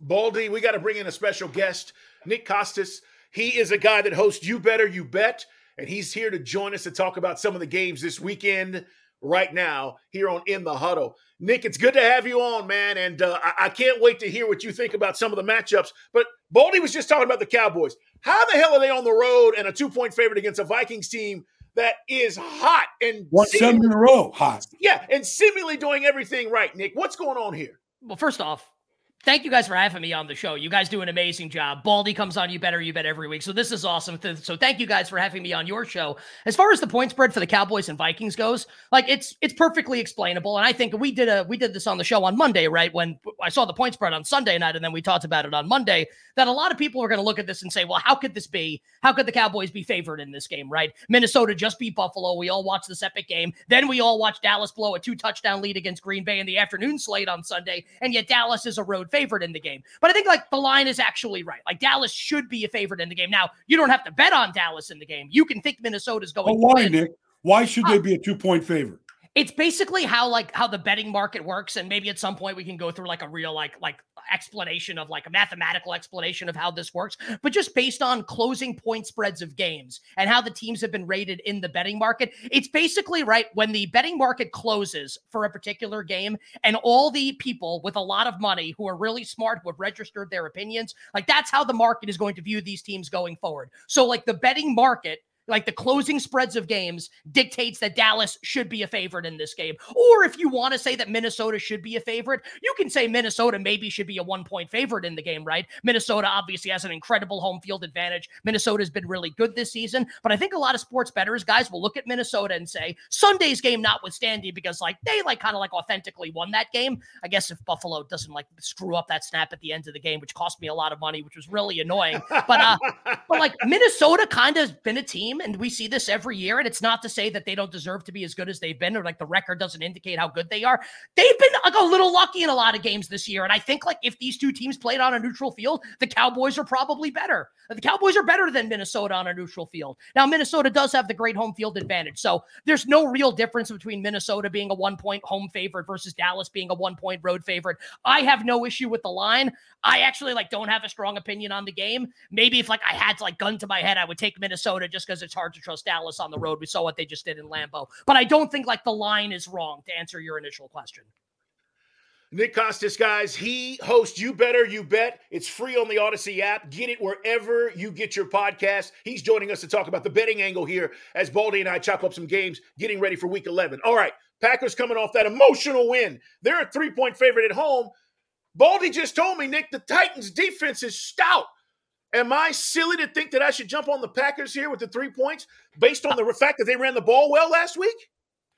Baldy, we got to bring in a special guest, Nick Kostos. He is a guy that hosts You Better You Bet, and he's here to join us to talk about some of the games this weekend right now here on In the Huddle. Nick, it's good to have you on, man, and uh, I-, I can't wait to hear what you think about some of the matchups. But Baldy was just talking about the Cowboys. How the hell are they on the road and a two point favorite against a Vikings team that is hot and one seven in a row hot? Yeah, and seemingly doing everything right. Nick, what's going on here? Well, first off, thank you guys for having me on the show. You guys do an amazing job. Baldy comes on You Better You Bet every week. So this is awesome. So thank you guys for having me on your show. As far as the point spread for the Cowboys and Vikings goes, like it's it's perfectly explainable. And I think we did a we did this on the show on Monday, right? When I saw the point spread on Sunday night and then we talked about it on Monday, that a lot of people are going to look at this and say, well, how could this be? How could the Cowboys be favored in this game, right? Minnesota just beat Buffalo. We all watched this epic game. Then we all watched Dallas blow a two touchdown lead against Green Bay in the afternoon slate on Sunday. And yet Dallas is a road favorite in the game. But I think like the line is actually right. Like Dallas should be a favorite in the game. Now, you don't have to bet on Dallas in the game. You can think Minnesota's going. Well, why, Nick? Why should uh, they be a two point favorite? It's basically how like how the betting market works, and maybe at some point we can go through like a real like like explanation of like a mathematical explanation of how this works, but just based on closing point spreads of games and how the teams have been rated in the betting market, it's basically right when the betting market closes for a particular game and all the people with a lot of money who are really smart who have registered their opinions, like that's how the market is going to view these teams going forward. So like the betting market like the closing spreads of games dictates that Dallas should be a favorite in this game. Or if you want to say that Minnesota should be a favorite, you can say Minnesota maybe should be a one point favorite in the game, right? Minnesota obviously has an incredible home field advantage. Minnesota's been really good this season, but I think a lot of sports bettors, guys, will look at Minnesota and say Sunday's game notwithstanding, because like they like kind of like authentically won that game. I guess if Buffalo doesn't like screw up that snap at the end of the game, which cost me a lot of money, which was really annoying. But uh, but like Minnesota kind of has been a team team, and we see this every year. And it's not to say that they don't deserve to be as good as they've been, or like the record doesn't indicate how good they are. They've been like a little lucky in a lot of games this year. And I think like if these two teams played on a neutral field, the Cowboys are probably better. The Cowboys are better than Minnesota on a neutral field. Now, Minnesota does have the great home field advantage. So there's no real difference between Minnesota being a one point home favorite versus Dallas being a one point road favorite. I have no issue with the line. I actually like don't have a strong opinion on the game. Maybe if like I had to like gun to my head, I would take Minnesota just because it's hard to trust Dallas on the road. We saw what they just did in Lambeau. But I don't think like the line is wrong to answer your initial question. Nick Kostos, guys, he hosts You Better You Bet. It's free on the Audacy app. Get it wherever you get your podcast. He's joining us to talk about the betting angle here as Baldy and I chop up some games getting ready for week 11. All right, Packers coming off that emotional win. They're a three point favorite at home. Baldy just told me, Nick, the Titans' defense is stout. Am I silly to think that I should jump on the Packers here with the three points based on the fact that they ran the ball well last week?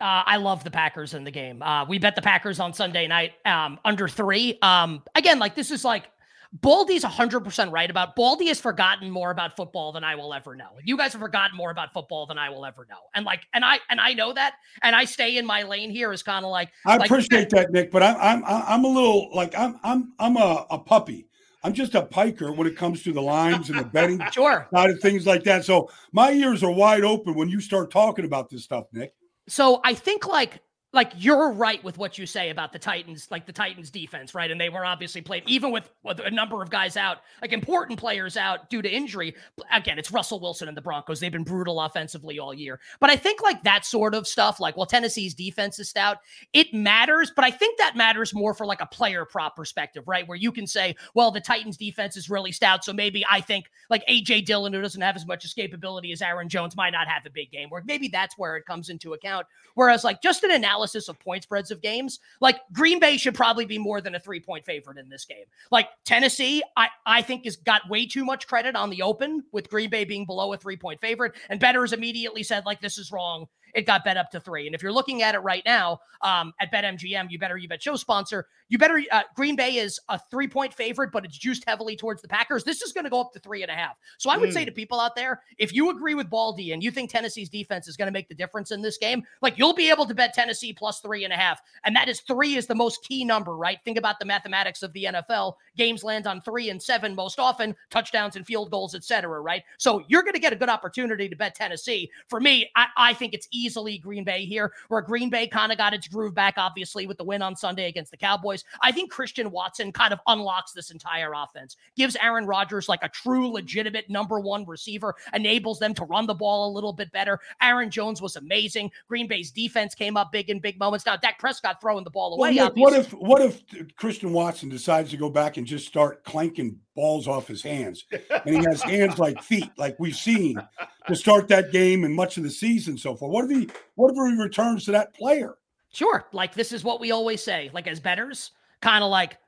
Uh, I love the Packers in the game. Uh, we bet the Packers on Sunday night um, under three. Um, again, like this is like Baldy's 100% right about Baldy has forgotten more about football than I will ever know. You guys have forgotten more about football than I will ever know. And like and I and I know that and I stay in my lane here is kind of like I like, appreciate that Nick, but I'm I'm I'm a little like I'm I'm I'm a, a puppy. I'm just a piker when it comes to the lines and the betting sure. side of things like that. So my ears are wide open when you start talking about this stuff, Nick. So I think like like you're right with what you say about the Titans, like the Titans defense, right? And they were obviously played even with, a number of guys out, like important players out due to injury. Again, it's Russell Wilson and the Broncos. They've been brutal offensively all year. But I think like that sort of stuff, like well, Tennessee's defense is stout, it matters, but I think that matters more for like a player prop perspective, right? Where you can say, well, the Titans defense is really stout. So maybe I think like AJ Dillon, who doesn't have as much escapability as Aaron Jones, might not have a big game. or maybe that's where it comes into account. Whereas like just an analysis analysis of point spreads of games, like Green Bay should probably be more than a three point favorite in this game. Like Tennessee, I, I think has got way too much credit on the open with Green Bay being below a three point favorite. And bettors immediately said, like, this is wrong it got bet up to three. And if you're looking at it right now um, at BetMGM, you better you bet show sponsor. You better uh, Green Bay is a three point favorite, but it's juiced heavily towards the Packers. This is going to go up to three and a half. So I would mm. say to people out there, if you agree with Baldy and you think Tennessee's defense is going to make the difference in this game, like you'll be able to bet Tennessee plus three and a half, and that is three is the most key number, right? Think about the mathematics of the NFL. Games land on three and seven most often, touchdowns and field goals, etc. Right? So you're going to get a good opportunity to bet Tennessee. For me, I, I think it's easily Green Bay here, where Green Bay kind of got its groove back, obviously, with the win on Sunday against the Cowboys. I think Christian Watson kind of unlocks this entire offense, gives Aaron Rodgers like a true, legitimate number one receiver, enables them to run the ball a little bit better. Aaron Jones was amazing. Green Bay's defense came up big in big moments. Now, Dak Prescott throwing the ball away. Well, Nick, what if what if Christian Watson decides to go back and just start clanking balls off his hands, and he has hands like feet, like we've seen to start that game and much of the season so far? What if he what if he returns to that player? Sure. Like this is what we always say. Like as betters, kind of like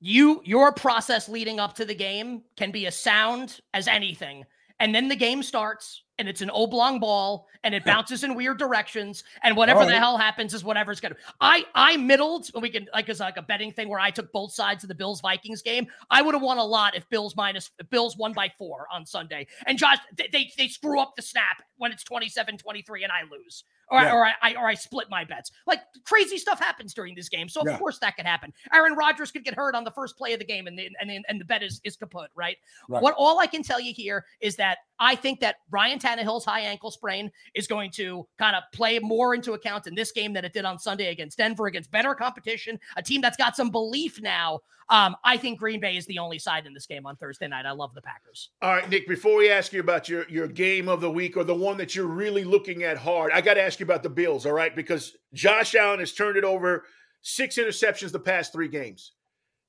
you your process leading up to the game can be as sound as anything. And then the game starts and it's an oblong ball and it bounces in weird directions and whatever right. the hell happens is whatever's gonna I I middled we can like it's like a betting thing where I took both sides of the Bills Vikings game. I would have won a lot if Bills minus if Bills won by four on Sunday. And Josh they, they, they screw up the snap when it's 27-23 and I lose or, yeah. I, or I, or I split my bets. Like crazy stuff happens during this game, so of yeah. course that could happen. Aaron Rodgers could get hurt on the first play of the game, and the, and the, and the bet is is kaput, right? right? What all I can tell you here is that I think that Ryan Tannehill's high ankle sprain is going to kind of play more into account in this game than it did on Sunday against Denver, against better competition, a team that's got some belief now. Um, I think Green Bay is the only side in this game on Thursday night. I love the Packers. All right, Nick. Before we ask you about your your game of the week or the one that you're really looking at hard, I got to ask you about the Bills. All right, because Josh Allen has turned it over six interceptions the past three games.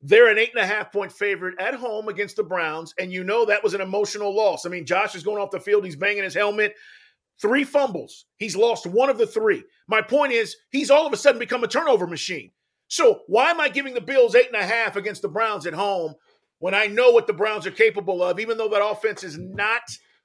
They're an eight and a half point favorite at home against the Browns. And you know that was an emotional loss. I mean, Josh is going off the field, he's banging his helmet. Three fumbles. He's lost one of the three. My point is, he's all of a sudden become a turnover machine. So why am I giving the Bills eight and a half against the Browns at home when I know what the Browns are capable of, even though that offense is not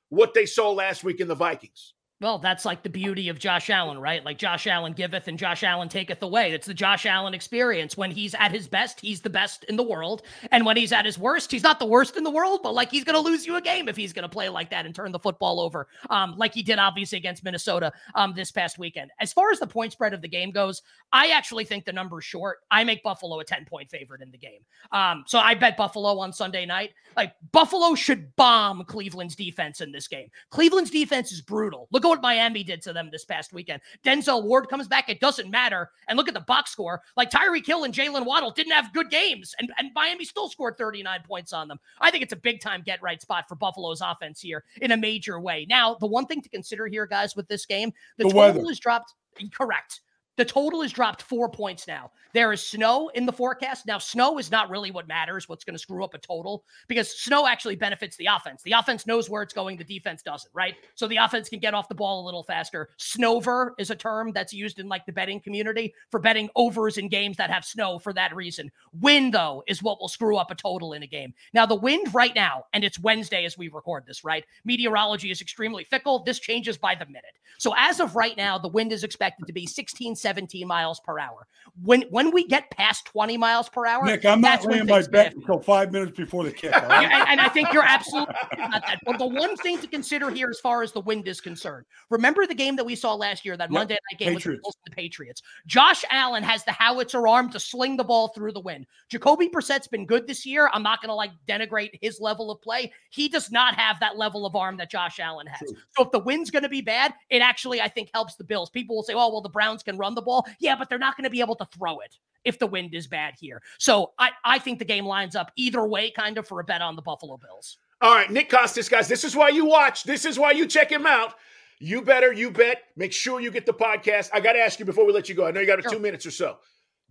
what they saw last week in the Vikings? Well, that's like the beauty of Josh Allen, right? Like Josh Allen giveth and Josh Allen taketh away. It's the Josh Allen experience. When he's at his best, he's the best in the world. And when he's at his worst, he's not the worst in the world, but like he's going to lose you a game if he's going to play like that and turn the football over, um, like he did obviously against Minnesota um, this past weekend. As far as the point spread of the game goes, I actually think the number's short. I make Buffalo a 10 point favorite in the game. Um, so I bet Buffalo on Sunday night. Like Buffalo should bomb Cleveland's defense in this game. Cleveland's defense is brutal. Look what Miami did to them this past weekend. Denzel Ward comes back. It doesn't matter. And look at the box score. Like Tyreek Hill and Jaylen Waddle didn't have good games, and, and Miami still scored 39 points on them. I think it's a big time get right spot for Buffalo's offense here in a major way. Now, the one thing to consider here, guys, with this game, the, the total weather. is dropped. Correct. The total has dropped four points now. There is snow in the forecast. Now, snow is not really what matters, what's going to screw up a total, because snow actually benefits the offense. The offense knows where it's going, the defense doesn't, right? So the offense can get off the ball a little faster. Snover is a term that's used in like the betting community for betting overs in games that have snow for that reason. Wind, though, is what will screw up a total in a game. Now, the wind right now, and it's Wednesday as we record this, right? Meteorology is extremely fickle. This changes by the minute. So as of right now, the wind is expected to be 16, 17 miles per hour. When when we get past 20 miles per hour, Nick, I'm not laying my bet until five minutes before the kick. Right? and, and, I think you're absolutely about that. But the one thing to consider here, as far as the wind is concerned, remember the game that we saw last year, that yep. Monday night game Patriots. with the Patriots. Josh Allen has the howitzer arm to sling the ball through the wind. Jacoby Brissett's been good this year. I'm not going to like denigrate his level of play. He does not have that level of arm that Josh Allen has. True. So if the wind's going to be bad, it actually I think helps the Bills. People will say, "Oh, well, the Browns can run the ball." Yeah, but they're not going to be able to throw it if the wind is bad here. So I, I think the game lines up either way, kind of for a bet on the Buffalo Bills. All right, Nick Kostos, guys, this is why you watch. This is why you check him out. You better, you bet. Make sure you get the podcast. I got to ask you before we let you go. I know you got sure. two minutes or so.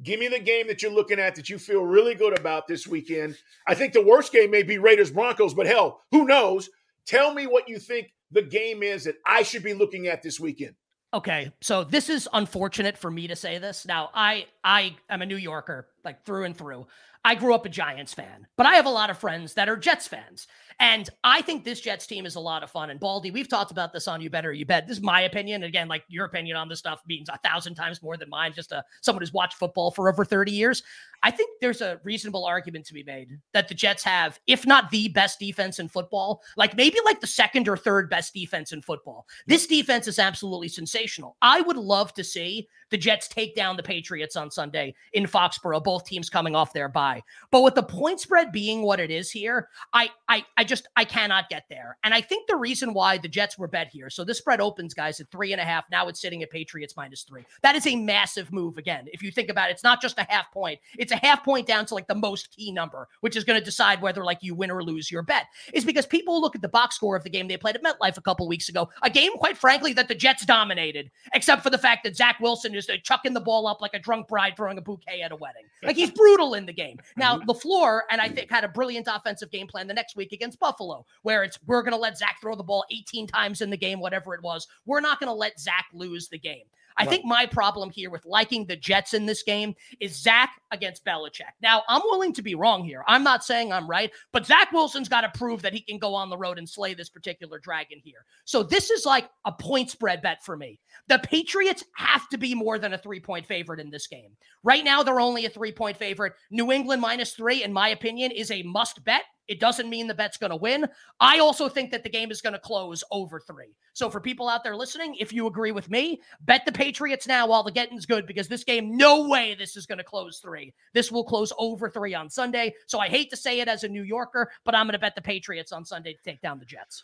Give me the game that you're looking at that you feel really good about this weekend. I think the worst game may be Raiders Broncos, but hell, who knows? Tell me what you think the game is that I should be looking at this weekend. Okay, so this is unfortunate for me to say this. Now, I I am a New Yorker, like through and through. I grew up a Giants fan, but I have a lot of friends that are Jets fans. And I think this Jets team is a lot of fun. And Baldy, we've talked about this on You Better You Bet. This is my opinion. Again, like your opinion on this stuff means a thousand times more than mine, just a, someone who's watched football for over 30 years. I think there's a reasonable argument to be made that the Jets have, if not the best defense in football, like maybe like the second or third best defense in football. This defense is absolutely sensational. I would love to see the Jets take down the Patriots on Sunday in Foxborough, both teams coming off their bye. Why. But with the point spread being what it is here, I I I just I cannot get there. And I think the reason why the Jets were bet here. So this spread opens, guys, at three and a half. Now it's sitting at Patriots minus three. That is a massive move again. If you think about it, it's not just a half point. It's a half point down to like the most key number, which is going to decide whether like you win or lose your bet. Is because people look at the box score of the game they played at MetLife a couple weeks ago, a game, quite frankly, that the Jets dominated, except for the fact that Zach Wilson is chucking the ball up like a drunk bride throwing a bouquet at a wedding. Like he's brutal in the game. Now, the floor, and I think had a brilliant offensive game plan the next week against Buffalo, where it's we're going to let Zach throw the ball 18 times in the game, whatever it was. We're not going to let Zach lose the game. I Right. think my problem here with liking the Jets in this game is Zach against Belichick. Now, I'm willing to be wrong here. I'm not saying I'm right, but Zach Wilson's got to prove that he can go on the road and slay this particular dragon here. So this is like a point spread bet for me. The Patriots have to be more than a three point favorite in this game. Right now, they're only a three point favorite. New England minus three, in my opinion, is a must bet. It doesn't mean the bet's going to win. I also think that the game is going to close over three. So for people out there listening, if you agree with me, bet the Patriots now while the getting's good because this game, no way this is going to close three. This will close over three on Sunday. So I hate to say it as a New Yorker, but I'm going to bet the Patriots on Sunday to take down the Jets.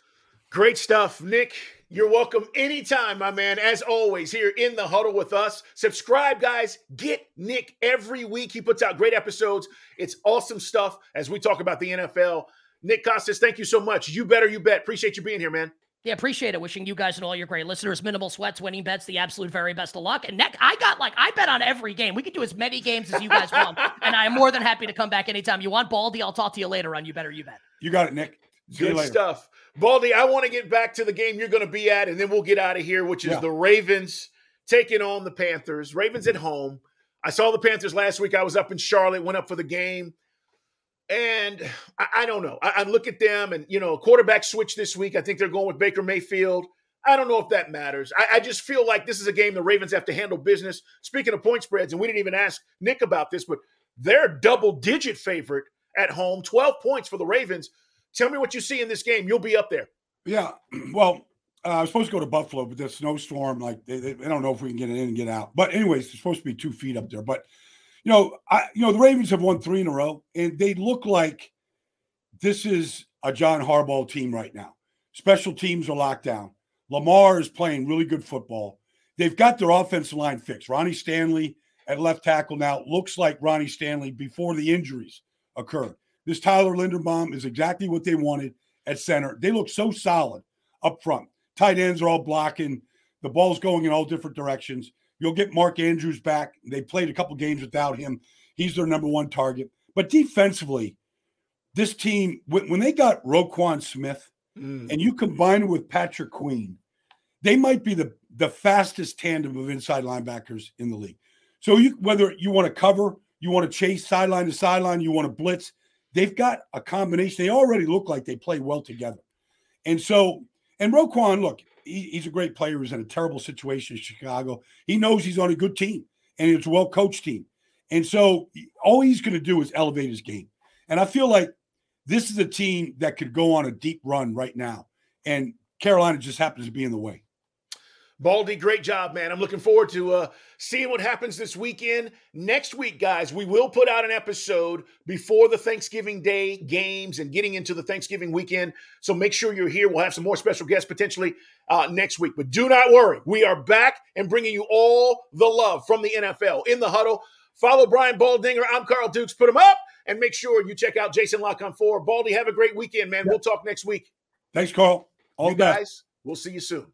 Great stuff, Nick. You're welcome anytime, my man. As always, here in the huddle with us. Subscribe, guys. Get Nick every week. He puts out great episodes. It's awesome stuff as we talk about the NFL. Nick Kostos, thank you so much. You better, you bet. Appreciate you being here, man. Yeah, appreciate it. Wishing you guys and all your great listeners minimal sweats, winning bets, the absolute very best of luck. And Nick, I got like I bet on every game. We can do as many games as you guys want, and I am more than happy to come back anytime you want. Baldy, I'll talk to you later on. You better, you bet. You got it, Nick. Good stuff. Baldy, I want to get back to the game you're going to be at, and then we'll get out of here, which is Yeah. the Ravens taking on the Panthers. Ravens at home. I saw the Panthers last week. I was up in Charlotte, went up for the game. And I, I don't know. I, I look at them and, you know, quarterback switch this week. I think they're going with Baker Mayfield. I don't know if that matters. I, I just feel like this is a game the Ravens have to handle business. Speaking of point spreads, and we didn't even ask Nick about this, but they're double digit favorite at home, 12 points for the Ravens. Tell me what you see in this game. You'll be up there. Yeah. Well, uh, I was supposed to go to Buffalo, but the snowstorm, like they, they, don't know if we can get it in and get out. But anyways, it's supposed to be two feet up there. But you know, I you know the Ravens have won three in a row, and they look like this is a John Harbaugh team right now. Special teams are locked down. Lamar is playing really good football. They've got their offensive line fixed. Ronnie Stanley at left tackle now looks like Ronnie Stanley before the injuries occurred. This Tyler Linderbaum is exactly what they wanted at center. They look so solid up front. Tight ends are all blocking. The ball's going in all different directions. You'll get Mark Andrews back. They played a couple games without him. He's their number one target. But defensively, this team, when, they got Roquan Smith mm. and you combine it with Patrick Queen, they might be the, the fastest tandem of inside linebackers in the league. So you whether you want to cover, you want to chase sideline to sideline, you want to blitz, they've got a combination. They already look like they play well together. And so, and Roquan, look, he, he's a great player. He's in a terrible situation in Chicago. He knows he's on a good team and it's a well coached team. And so, all he's going to do is elevate his game. And I feel like this is a team that could go on a deep run right now. And Carolina just happens to be in the way. Baldy, great job, man. I'm looking forward to uh, seeing what happens this weekend. Next week, guys, we will put out an episode before the Thanksgiving Day games and getting into the Thanksgiving weekend. So make sure you're here. We'll have some more special guests potentially uh, next week. But do not worry. We are back and bringing you all the love from the NFL in the huddle. Follow Brian Baldinger. I'm Carl Dukes. Put them up and make sure you check out Jason Lock on four. Baldy, have a great weekend, man. We'll talk next week. Thanks, Carl. All you guys, we'll see you soon.